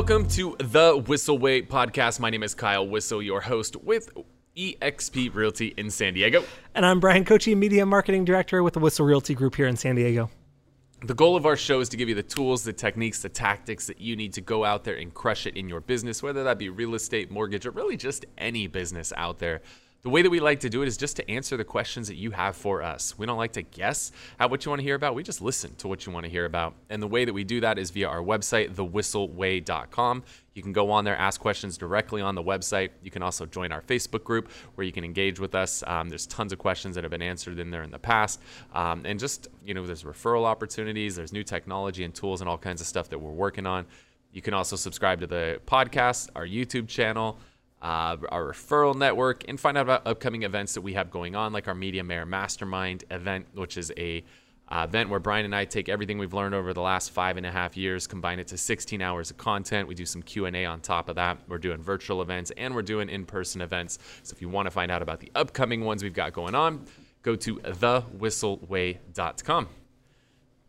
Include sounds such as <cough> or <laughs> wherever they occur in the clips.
Welcome to the Whissel Way podcast. My name is Kyle Whissel, your host with eXp Realty in San Diego. And I'm Bryan Koci, Media Marketing Director with the Whissel Realty Group here in San Diego. The goal of our show is to give you the tools, the techniques, the tactics that you need to go out there and crush it in your business, whether that be real estate, mortgage, or really just any business out there. The way that we like to do it is just to answer the questions that you have for us. We don't like to guess at what you want to hear about. We just listen to what you want to hear about. And the way that we do that is via our website, thewhisselway.com. You can go on there, ask questions directly on the website. You can also join our Facebook group where you can engage with us. Um, there's tons of questions that have been answered in there in the past. Um, and just, you know, there's referral opportunities, there's new technology and tools and all kinds of stuff that we're working on. You can also subscribe to the podcast, our YouTube channel uh, our referral network, and find out about upcoming events that we have going on, like our Media Mayor Mastermind event, which is a uh, event where Bryan and I take everything we've learned over the last five and a half years, combine it to 16 hours of content. We do some Q and A on top of that. We're doing virtual events and we're doing in-person events. So if you want to find out about the upcoming ones we've got going on, go to thewhisselway.com.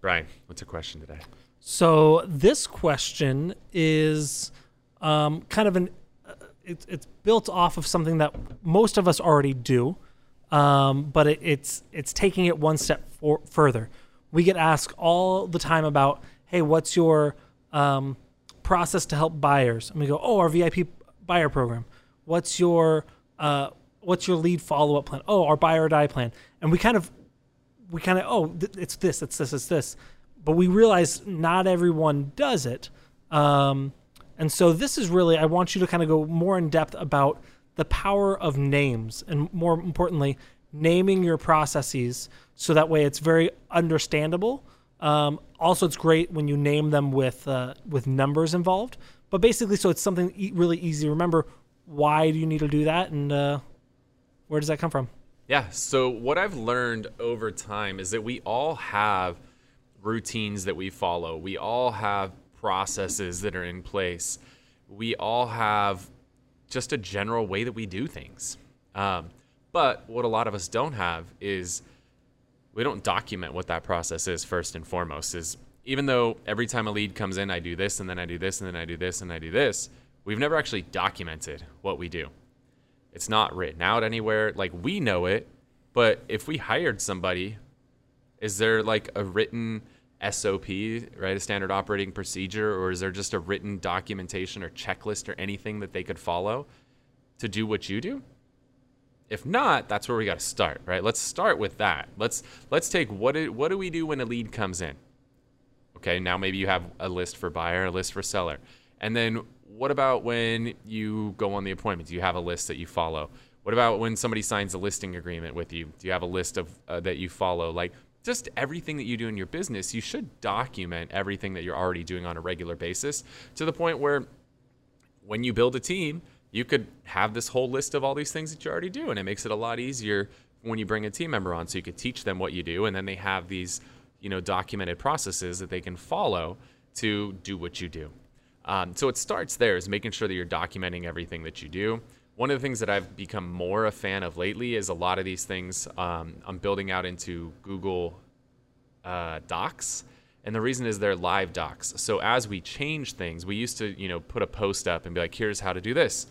Bryan, what's your question today? So this question is um, kind of an it's it's built off of something that most of us already do, um, but it, it's it's taking it one step for, further. We get asked all the time about, hey, what's your um, process to help buyers? And we go, oh, our VIP buyer program. What's your uh, what's your lead follow up plan? Oh, our buy or die plan. And we kind of we kind of oh, th- it's this, it's this, it's this. But we realize not everyone does it. Um, and so this is really, I want you to kind of go more in depth about the power of names and more importantly, naming your processes so that way it's very understandable. Um, also, it's great when you name them with uh, with numbers involved. But basically, so it's something e- really easy to remember. Why do you need to do that, and uh, where does that come from? Yeah. So what I've learned over time is that we all have routines that we follow. We all have processes that are in place. We all have just a general way that we do things. Um, but what a lot of us don't have is we don't document what that process is first and foremost. Is even though every time a lead comes in, I do this and then I do this and then I do this and I do this, we've never actually documented what we do. It's not written out anywhere. Like we know it, but if we hired somebody, is there like a written SOP, right? A standard operating procedure, or is there just a written documentation or checklist or anything that they could follow to do what you do? If not, that's where we got to start, right? Let's start with that. Let's let's take what do, what do we do when a lead comes in? Okay, now maybe you have a list for buyer, a list for seller. And then what about when you go on the appointment? Do you have a list that you follow? What about when somebody signs a listing agreement with you? Do you have a list of uh, that you follow? Like just everything that you do in your business, you should document everything that you're already doing on a regular basis to the point where when you build a team, you could have this whole list of all these things that you already do. And it makes it a lot easier when you bring a team member on. So you could teach them what you do, and then they have these, you know, documented processes that they can follow to do what you do. Um, so it starts there is making sure that you're documenting everything that you do one of the things that I've become more a fan of lately is a lot of these things um, I'm building out into Google uh, Docs. And the reason is they're live docs. So as we change things, we used to, you know, put a post up and be like, here's how to do this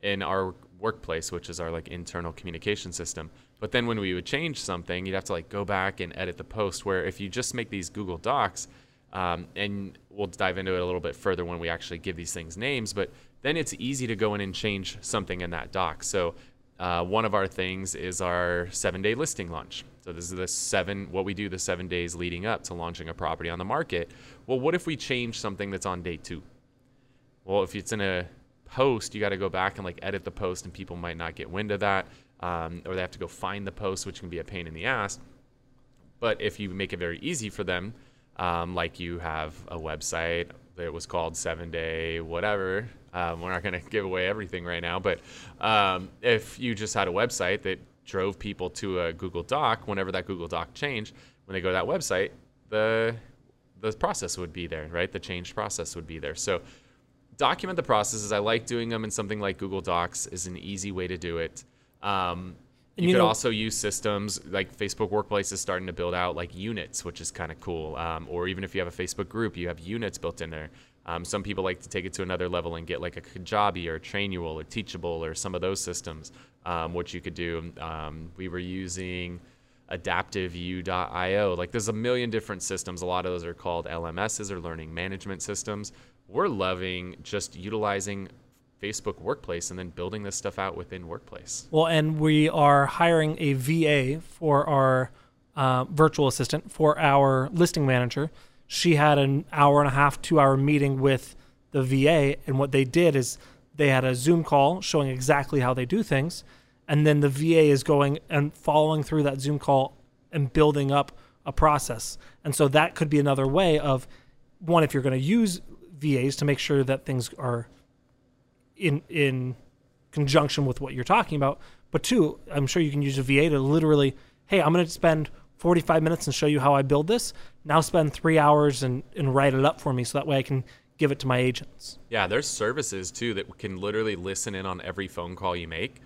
in our workplace, which is our like internal communication system. But then when we would change something, you'd have to like go back and edit the post. Where if you just make these Google Docs, um, and we'll dive into it a little bit further when we actually give these things names, but then it's easy to go in and change something in that doc. So uh, one of our things is our seven day listing launch. So this is the seven, what we do the seven days leading up to launching a property on the market. Well, what if we change something that's on day two? Well, if it's in a post, you got to go back and like edit the post, and people might not get wind of that, um, or they have to go find the post, which can be a pain in the ass. But if you make it very easy for them, um, like you have a website that was called Seven Day Whatever, um, we're not going <laughs> to give away everything right now, but um, if you just had a website that drove people to a Google Doc, whenever that Google Doc changed, when they go to that website, the the process would be there, right? The changed process would be there. So document the processes. I like doing them in something like Google Docs is an easy way to do it. Um, you, you, could know, also use systems like Facebook Workplace is starting to build out like units, which is kind of cool. Um, or even if you have a Facebook group, you have units built in there. Um, some people like to take it to another level and get like a Kajabi or Trainual or Teachable or some of those systems, um, which you could do. Um, we were using adaptiveu.io. Like there's a million different systems. A lot of those are called LMSs or learning management systems. We're loving just utilizing Facebook Workplace and then building this stuff out within Workplace. Well, and we are hiring a VA for our uh, virtual assistant for our listing manager. She had an hour and a half, two hour meeting with the VA, and what they did is they had a Zoom call showing exactly how they do things, and then the VA is going and following through that Zoom call and building up a process. And so that could be another way of one if you're going to use VAs to make sure that things are in in conjunction with what you're talking about. But two, I'm sure you can use a VA to literally, hey, I'm going to spend 45 minutes and show you how I build this. Now spend three hours and, and write it up for me so that way I can give it to my agents. Yeah, there's services too that can literally listen in on every phone call you make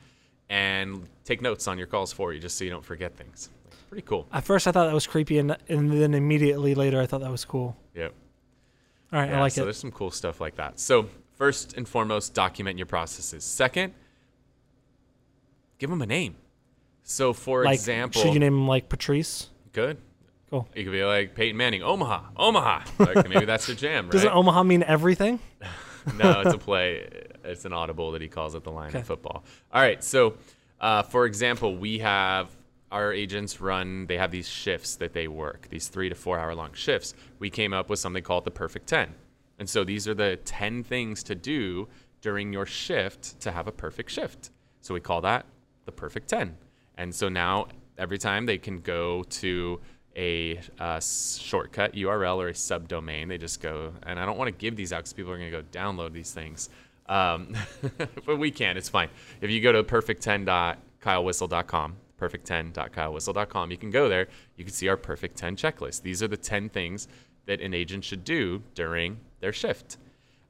and take notes on your calls for you just so you don't forget things. Pretty cool. At first, I thought that was creepy, and, and then immediately later, I thought that was cool. Yep. All right, Yeah, I like so it. So there's some cool stuff like that. So first and foremost, document your processes. Second, give them a name. So for Like, example, should you name them like Patrice? good. Cool. You could be like Peyton Manning, Omaha, Omaha. Like, maybe that's your jam, <laughs> right? Doesn't Omaha mean everything? <laughs> no, it's a play. It's an audible that he calls it the line Okay. in football. All right. So, uh, for example, we have our agents run, they have these shifts that they work, these three to four hour long shifts. We came up with something called the perfect 10. And so these are the 10 things to do during your shift to have a perfect shift. So we call that the perfect 10. And so now every time they can go to a uh, shortcut URL or a subdomain, they just go, and I don't want to give these out because people are going to go download these things. Um, <laughs> but we can, it's fine. If you go to perfect10.kylewhissel.com, perfect10.kylewhissel.com, you can go there. You can see our perfect 10 checklist. These are the 10 things that an agent should do during their shift.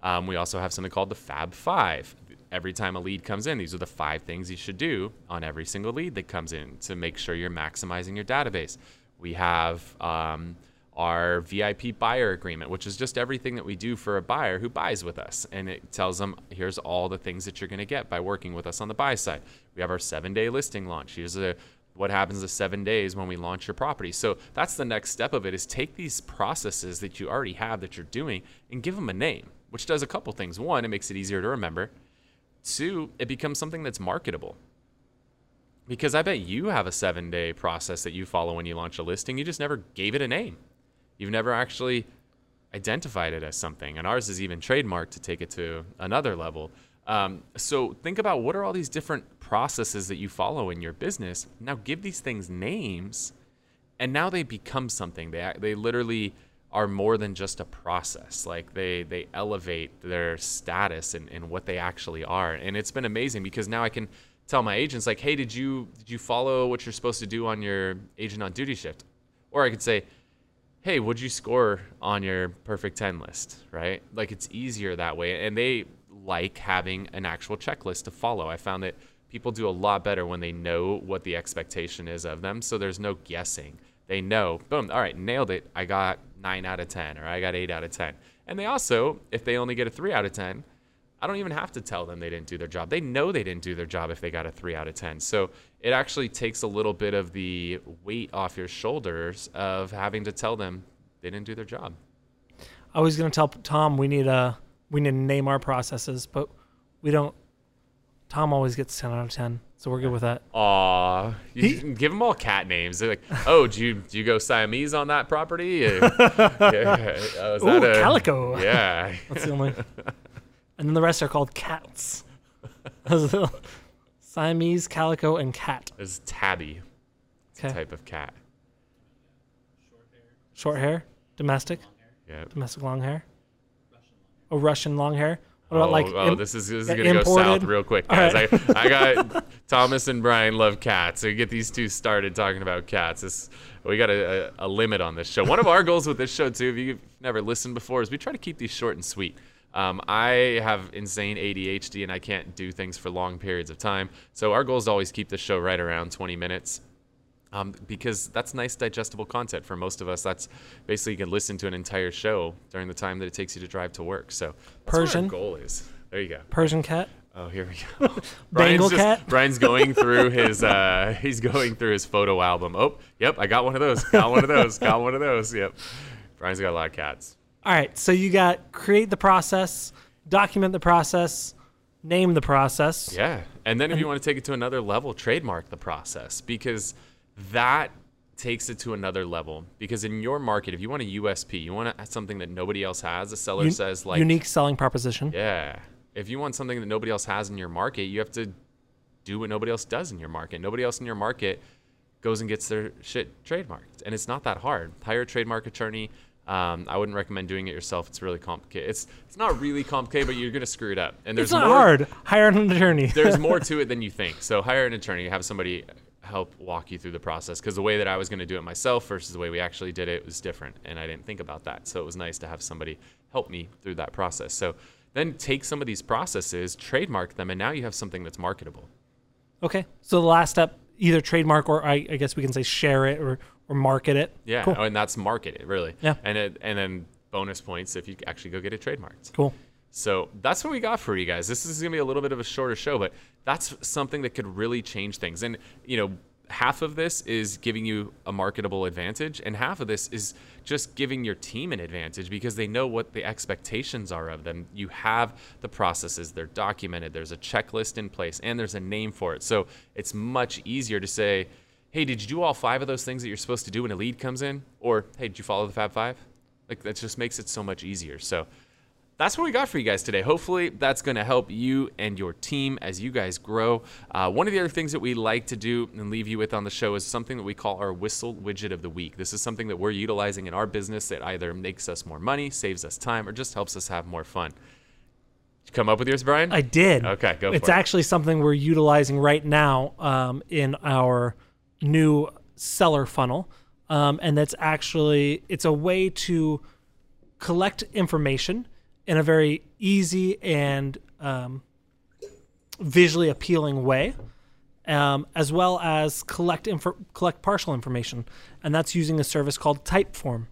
Um, we also have something called the Fab Five. Every time a lead comes in, these are the five things you should do on every single lead that comes in to make sure you're maximizing your database. We have um, our VIP buyer agreement, which is just everything that we do for a buyer who buys with us. And it tells them here's all the things that you're going to get by working with us on the buy side. We have our seven day listing launch. Here's a what happens the seven days when we launch your property. So that's the next step of it is take these processes that you already have that you're doing and give them a name, which does a couple things. One, it makes it easier to remember. Two, it becomes something that's marketable. Because I bet you have a seven day process that you follow when you launch a listing. You just never gave it a name. You've never actually identified it as something. And ours is even trademarked to take it to another level. Um, so think about what are all these different processes that you follow in your business. Now give these things names, and now they become something. They they literally are more than just a process. Like they they elevate their status and, and what they actually are. And it's been amazing because now I can tell my agents like, hey, did you did you follow what you're supposed to do on your agent on duty shift? Or I could say, hey, what'd you score on your perfect 10 list, right? Like it's easier that way. And they like having an actual checklist to follow. I found that people do a lot better when they know what the expectation is of them. So there's no guessing. They know, boom, all right, nailed it. I got nine out of 10, or I got eight out of 10. And they also, if they only get a three out of 10, I don't even have to tell them they didn't do their job. They know they didn't do their job if they got a three out of 10. So it actually takes a little bit of the weight off your shoulders of having to tell them they didn't do their job. I was gonna tell Tom we need a we need to name our processes, but we don't. Tom always gets ten out of ten, so we're good with that. Aw, you He- can give them all cat names. They're like, oh, do you do you go Siamese on that property? <laughs> Yeah, uh, is Ooh, a- calico. Yeah, <laughs> That's the only. and then the rest are called cats. <laughs> Siamese, calico, and cat. it's tabby. It's a Okay. type of cat. Short hair, domestic, Yeah. domestic long hair. Oh, Russian long hair. What about oh, like? oh, this is this is gonna go south real quick, guys. right. I, I got <laughs> Thomas and Bryan love cats. So get these two started talking about cats. This, we got a, a, a limit on this show. One of our goals with this show too, if you've never listened before, is we try to keep these short and sweet. Um, I have insane ADHD and I can't do things for long periods of time. So our goal is to always keep the show right around 20 minutes. Um, because that's nice digestible content for most of us. That's basically you can listen to an entire show during the time that it takes you to drive to work. So that's Persian. Goal is. There you go. Persian cat. Oh, here we go. <laughs> Bengal <laughs> just- cat? Bryan's going through <laughs> his uh, he's going through his photo album. Oh, yep, I got one of those. Got one of those. got one of those. Yep. Bryan's got a lot of cats. All right, so you got create the process, document the process, name the process. Yeah. And then if you want to take it to another level, trademark the process because that takes it to another level. Because in your market, if you want a USP, you want to something that nobody else has, a seller Un- says like unique selling proposition. Yeah. If you want something that nobody else has in your market, you have to do what nobody else does in your market. Nobody else in your market goes and gets their shit trademarked. And it's not that hard. Hire a trademark attorney. Um, I wouldn't recommend doing it yourself. It's really complicated. It's it's not really complicated, but you're gonna screw it up. And there's It's not more, hard. Hire an attorney. there's <laughs> more to it than you think. So hire an attorney, have somebody help walk you through the process. Because the way that I was going to do it myself versus the way we actually did it was different, and I didn't think about that. So it was nice to have somebody help me through that process. So then take some of these processes, trademark them, and now you have something that's marketable. okay, so the last step, either trademark or I, I guess we can say share it or or market it. Yeah, Cool. oh, and that's market it really. Yeah. and it, and then bonus points if you actually go get it trademarked. Cool. So that's what we got for you guys. This is going to be a little bit of a shorter show, but that's something that could really change things. And, you know, half of this is giving you a marketable advantage, and half of this is just giving your team an advantage because they know what the expectations are of them. You have the processes, they're documented, there's a checklist in place, and there's a name for it. So it's much easier to say, hey, did you do all five of those things that you're supposed to do when a lead comes in? Or, hey, did you follow the Fab Five? Like, that just makes it so much easier. So, that's what we got for you guys today. Hopefully, that's going to help you and your team as you guys grow. Uh, one of the other things that we like to do and leave you with on the show is something that we call our Whissel widget of the week. This is something that we're utilizing in our business that either makes us more money, saves us time, or just helps us have more fun. Did you come up with yours, Bryan? I did. Okay, go It's for it. It's actually something we're utilizing right now um, in our new seller funnel, um, and that's actually it's a way to collect information in a very easy and um, visually appealing way, um, as well as collect collect partial information, and that's using a service called Typeform.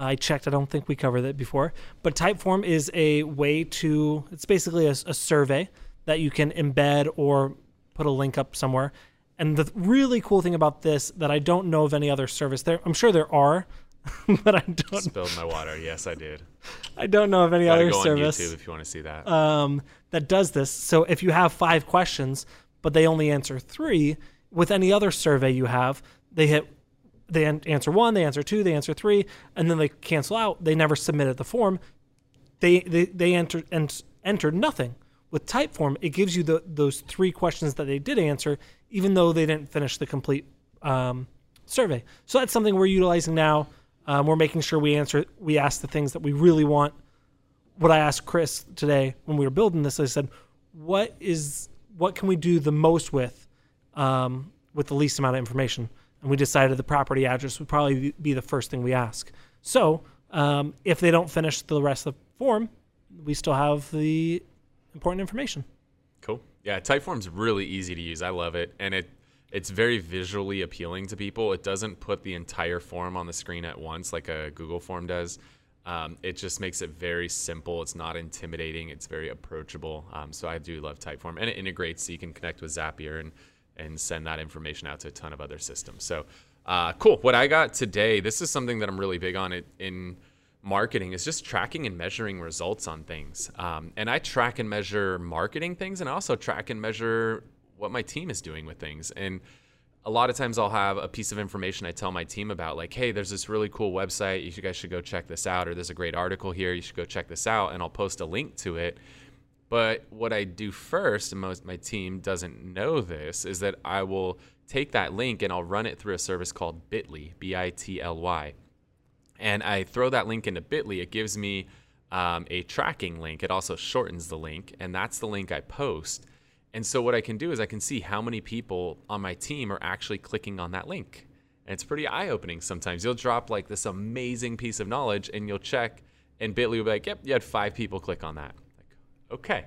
I checked. I don't think we covered it before, but Typeform is a way to. It's basically a, a survey that you can embed or put a link up somewhere. And the really cool thing about this that I don't know of any other service there. I'm sure there are, <laughs> but I don't. Spilled my water. Yes, I did. I don't know of any Gotta other go service on YouTube if you want to see that. um, that does this. So if you have five questions, but they only answer three, with any other survey you have, they hit they an- answer one, they answer two, they answer three, and then they cancel out. They never submitted the form. They they they enter and entered nothing. With Typeform, it gives you the, those three questions that they did answer, even though they didn't finish the complete um, survey. So that's something we're utilizing now. Um, we're making sure we answer, we ask the things that we really want what I asked Chris today when we were building this, I said, "What is what can we do the most with, um, with the least amount of information?" And we decided the property address would probably be the first thing we ask. So um, if they don't finish the rest of the form, we still have the important information. Cool. Yeah, Typeform's really easy to use. I love it, and it it's very visually appealing to people. It doesn't put the entire form on the screen at once like a Google form does. Um, it just makes it very simple. It's not intimidating. It's very approachable. Um, so I do love Typeform, and it integrates so you can connect with Zapier and and send that information out to a ton of other systems. So uh, cool. What I got today, this is something that I'm really big on it in marketing is just tracking and measuring results on things. Um, and I track and measure marketing things, and I also track and measure what my team is doing with things. And a lot of times I'll have a piece of information I tell my team about, like, hey, there's this really cool website. You guys should go check this out, or there's a great article here. You should go check this out. And I'll post a link to it. But what I do first, and most my team doesn't know this, is that I will take that link and I'll run it through a service called Bitly, B I T L Y and I throw that link into Bitly, it gives me um, a tracking link. It also shortens the link, and that's the link I post. And so what I can do is I can see how many people on my team are actually clicking on that link. And it's pretty eye-opening sometimes. You'll drop like this amazing piece of knowledge, and you'll check, and Bitly will be like, "Yep, you had five people click on that." Like, okay,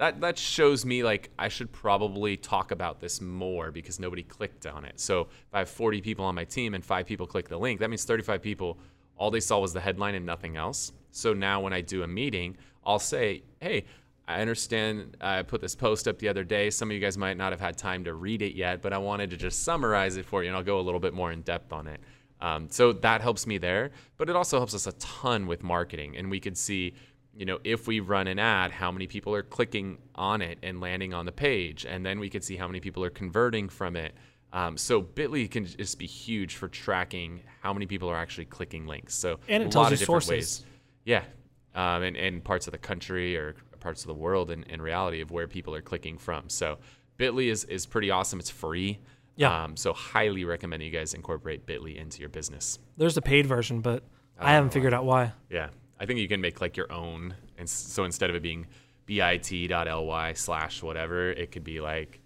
that that shows me like I should probably talk about this more because nobody clicked on it. So if I have 40 people on my team and five people click the link, that means 35 people all they saw was the headline and nothing else. So now when I do a meeting, I'll say, "Hey, I understand I put this post up the other day. Some of you guys might not have had time to read it yet, but I wanted to just summarize it for you and I'll go a little bit more in depth on it." Um, so that helps me there, but it also helps us a ton with marketing, and we could see you know, if we run an ad, how many people are clicking on it and landing on the page, and then we could see how many people are converting from it. Um, so Bitly can just be huge for tracking how many people are actually clicking links. So And it a tells lot you of different sources. ways. Yeah, um, and, and parts of the country or parts of the world in, in reality of where people are clicking from. So Bitly is is pretty awesome. It's free. Yeah. Um, so highly recommend you guys incorporate Bitly into your business. There's a paid version, but Oh, I haven't figured out why. Yeah, I think you can make like your own, and so instead of it being bit.ly slash whatever, it could be like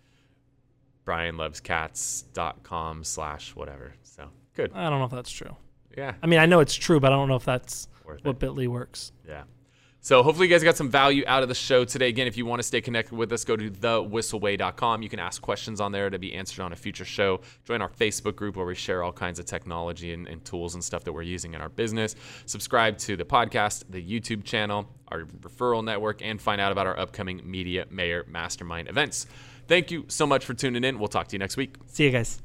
brianlovescats.com slash whatever. So good. I don't know if that's true. Yeah, I mean, I know it's true, but I don't know if that's Worth what Bitly works. yeah. So hopefully you guys got some value out of the show today. Again, if you want to stay connected with us, go to thewhisselway.com. You can ask questions on there to be answered on a future show. Join our Facebook group where we share all kinds of technology and, and tools and stuff that we're using in our business. Subscribe to the podcast, the YouTube channel, our referral network, and find out about our upcoming Media Mayor Mastermind events. Thank you so much for tuning in. We'll talk to you next week. See you guys.